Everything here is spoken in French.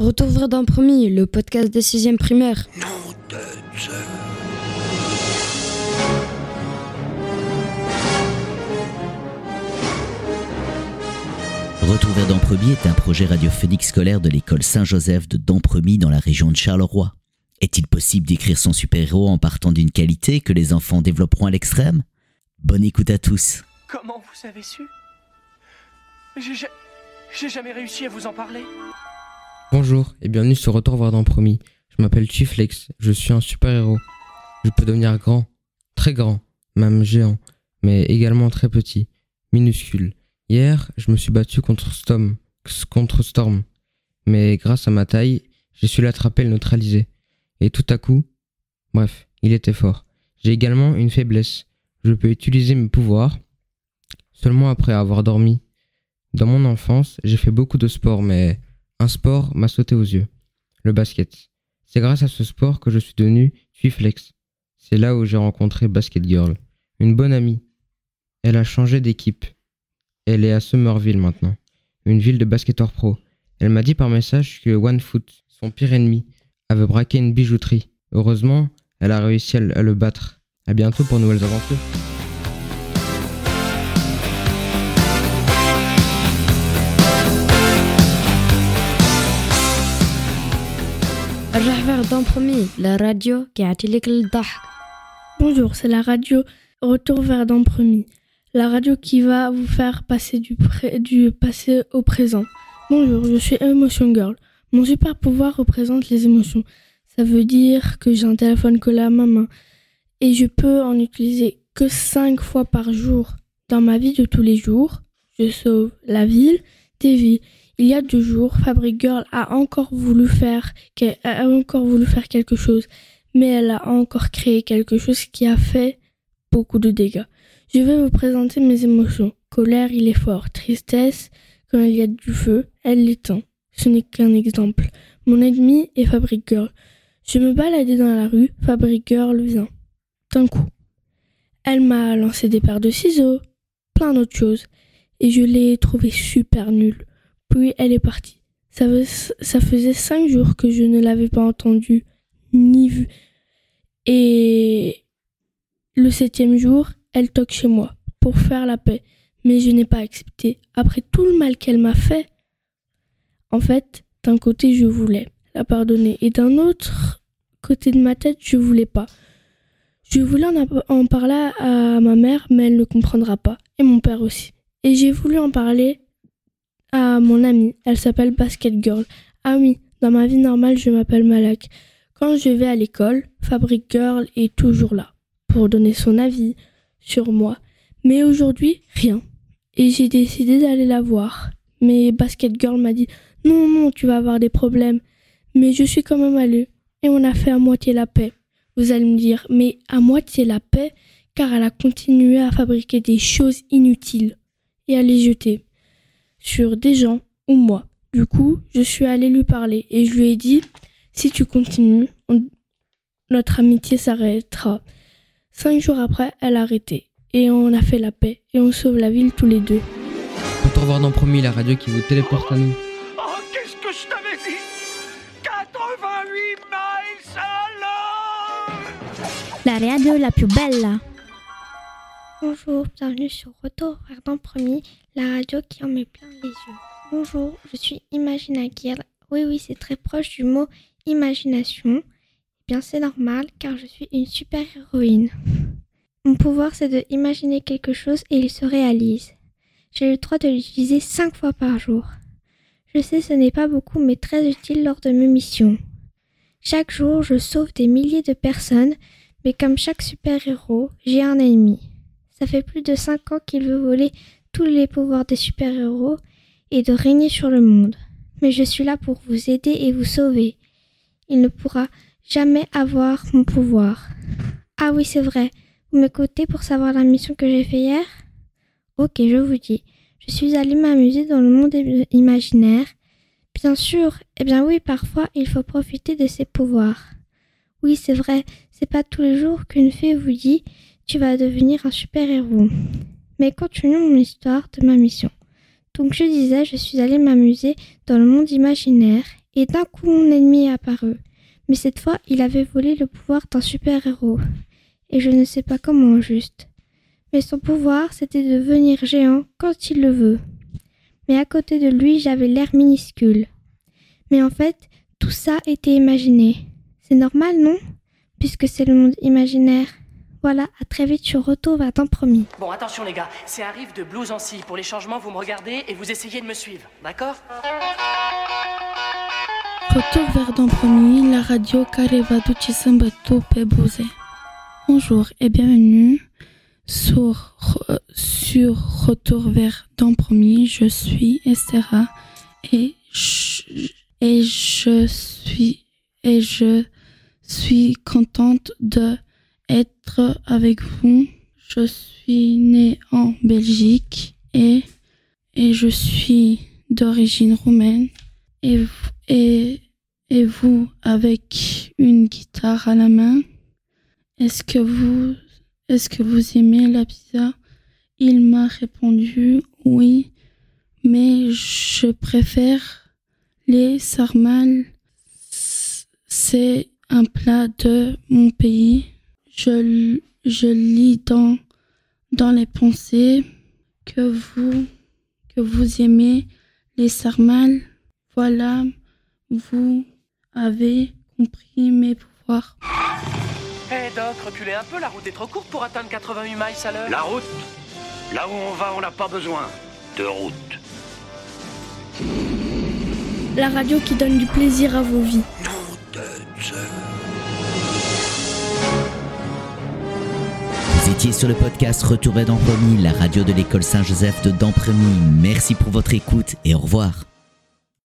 Retour Promis, le podcast des 6 primaires. Nom de Dieu. Retour vers Dampremy est un projet radiophonique scolaire de l'école Saint-Joseph de Dampremy dans la région de Charleroi. Est-il possible d'écrire son super-héros en partant d'une qualité que les enfants développeront à l'extrême? Bonne écoute à tous. Comment vous avez su? J'ai ja- j'ai jamais réussi à vous en parler. Bonjour et bienvenue sur Retour voir dans Promis. Je m'appelle Chiflex, je suis un super-héros. Je peux devenir grand, très grand, même géant, mais également très petit, minuscule. Hier, je me suis battu contre Storm, contre Storm. Mais grâce à ma taille, j'ai su l'attraper et le neutraliser. Et tout à coup, bref, il était fort. J'ai également une faiblesse. Je peux utiliser mes pouvoirs seulement après avoir dormi. Dans mon enfance, j'ai fait beaucoup de sport, mais un sport m'a sauté aux yeux. Le basket. C'est grâce à ce sport que je suis devenu Twiflex. C'est là où j'ai rencontré Basket Girl, une bonne amie. Elle a changé d'équipe. Elle est à Somerville maintenant, une ville de basketteurs pro. Elle m'a dit par message que OneFoot, son pire ennemi, avait braqué une bijouterie. Heureusement, elle a réussi à le- battre. À bientôt pour nouvelles aventures. رجع Verdun Promis, la radio qui a لك الضحك. Bonjour, c'est la radio Retour Verdun Promis, la radio qui va vous faire passer du, pré- du passé au présent. Bonjour, je suis Emotion Girl. Mon super pouvoir représente les émotions. Ça veut dire que j'ai un téléphone collé à ma main et je peux en utiliser que 5 fois par jour. Dans ma vie de tous les jours, je sauve la ville des vies. il y a deux jours, Fabric Girl a encore voulu faire, voulu faire quelque chose mais elle a encore créé quelque chose qui a fait beaucoup de dégâts. Je vais vous présenter mes émotions. Colère, il est fort. Tristesse, quand il y a du feu, elle l'éteint. Ce n'est qu'un exemple. Mon ennemi est Fabric Girl. Je me baladais dans la rue, Fabric Girl vient. D'un coup. Elle m'a lancé des paires de ciseaux, plein d'autres choses, et je l'ai trouvée super nulle. Puis elle est partie. Ça, fais- ça faisait cinq jours que je ne l'avais pas entendue ni vu. Et le septième jour, elle toque chez moi pour faire la paix. Mais je n'ai pas accepté. Après tout le mal qu'elle m'a fait, en fait, d'un côté, je voulais la pardonner. Et d'un autre côté de ma tête, je voulais pas. Je voulais en, en parler à ma mère, mais elle ne comprendra pas. Et mon père aussi. Et j'ai voulu en parler à mon amie. Elle s'appelle Basket Girl. Ah oui, dans ma vie normale, je m'appelle Malak. Quand je vais à l'école, Fabric Girl est toujours là pour donner son avis sur moi. Mais aujourd'hui, rien. Et j'ai décidé d'aller la voir. Mais Basket Girl m'a dit Non, non, tu vas avoir des problèmes. Mais je suis quand même allée. Et on a fait à moitié la paix. Vous allez me dire Mais à moitié la paix? Car elle a continué à fabriquer des choses inutiles et à les jeter sur des gens ou moi. Du coup, je suis allée lui parler et je lui ai dit si tu continues, on- notre amitié s'arrêtera. Cinq jours après, elle a arrêté. Et on a fait la paix. Et on sauve la ville tous les deux. Retour voir dans Promis, la radio qui vous téléporte à nous. Oh, qu'est-ce que je t'avais dit? 88 miles à l'heure La radio la plus belle. Bonjour, bienvenue sur Retour vers dans Premier, la radio qui en met plein les yeux. Bonjour, je suis Imagina Girl. Oui, oui, c'est très proche du mot imagination. Eh bien, c'est normal car je suis une super héroïne. Mon pouvoir, c'est de imaginer quelque chose et il se réalise. J'ai le droit de l'utiliser 5 fois par jour. Je sais, ce n'est pas beaucoup, mais très utile lors de mes missions. Chaque jour, je sauve des milliers de personnes, mais comme chaque super-héros, j'ai un ennemi. Ça fait plus de 5 ans qu'il veut voler tous les pouvoirs des super-héros et de régner sur le monde. Mais je suis là pour vous aider et vous sauver. Il ne pourra jamais avoir mon pouvoir. Ah oui, c'est vrai. Vous m'écoutez pour savoir la mission que j'ai fait hier? Ok, je vous dis. Je suis allée m'amuser dans le monde im- imaginaire. Bien sûr, eh bien oui, parfois il faut profiter de ses pouvoirs. Oui, c'est vrai, c'est pas tous les jours qu'une fée vous dit tu vas devenir un super-héros. Mais continuons mon histoire de ma mission. Donc je disais, je suis allée m'amuser dans le monde imaginaire et d'un coup mon ennemi est apparu. Mais cette fois, il avait volé le pouvoir d'un super-héros. Et je ne sais pas comment juste. Mais son pouvoir, c'était de devenir géant quand il le veut. Mais à côté de lui, j'avais l'air minuscule. Mais en fait, tout ça était imaginé. C'est normal, non? Puisque c'est le monde imaginaire. Voilà, à très vite sur Retour vers temps promis. Bon, attention les gars, c'est un riff de blues en si. Pour les changements, vous me regardez et vous essayez de me suivre, d'accord? Retour vers dans promis, la radio Karevadu Chisambato Pebose. Bonjour et bienvenue sur, euh, sur Retour vers dans promis. Je suis Estera et je, et je suis et je suis contente de être avec vous. Je suis née en Belgique et, je suis d'origine roumaine. Et vous, avec une guitare à la main, est-ce que vous, est-ce que vous aimez la pizza? Il m'a répondu oui, mais je préfère les sarmales. C'est un plat de mon pays. Je, je lis dans, dans les pensées que vous, que vous aimez les sarmales. Voilà, vous avez compris mes pouvoirs. Hé Doc, reculez un peu, la route est trop courte pour atteindre 88 miles à l'heure. La route Là où on va, on n'a pas besoin de route. La radio qui donne du plaisir à vos vies. Étiez sur le podcast Retour Dampremy, la radio de l'école Saint-Joseph de Dampremy. Merci pour votre écoute et au revoir.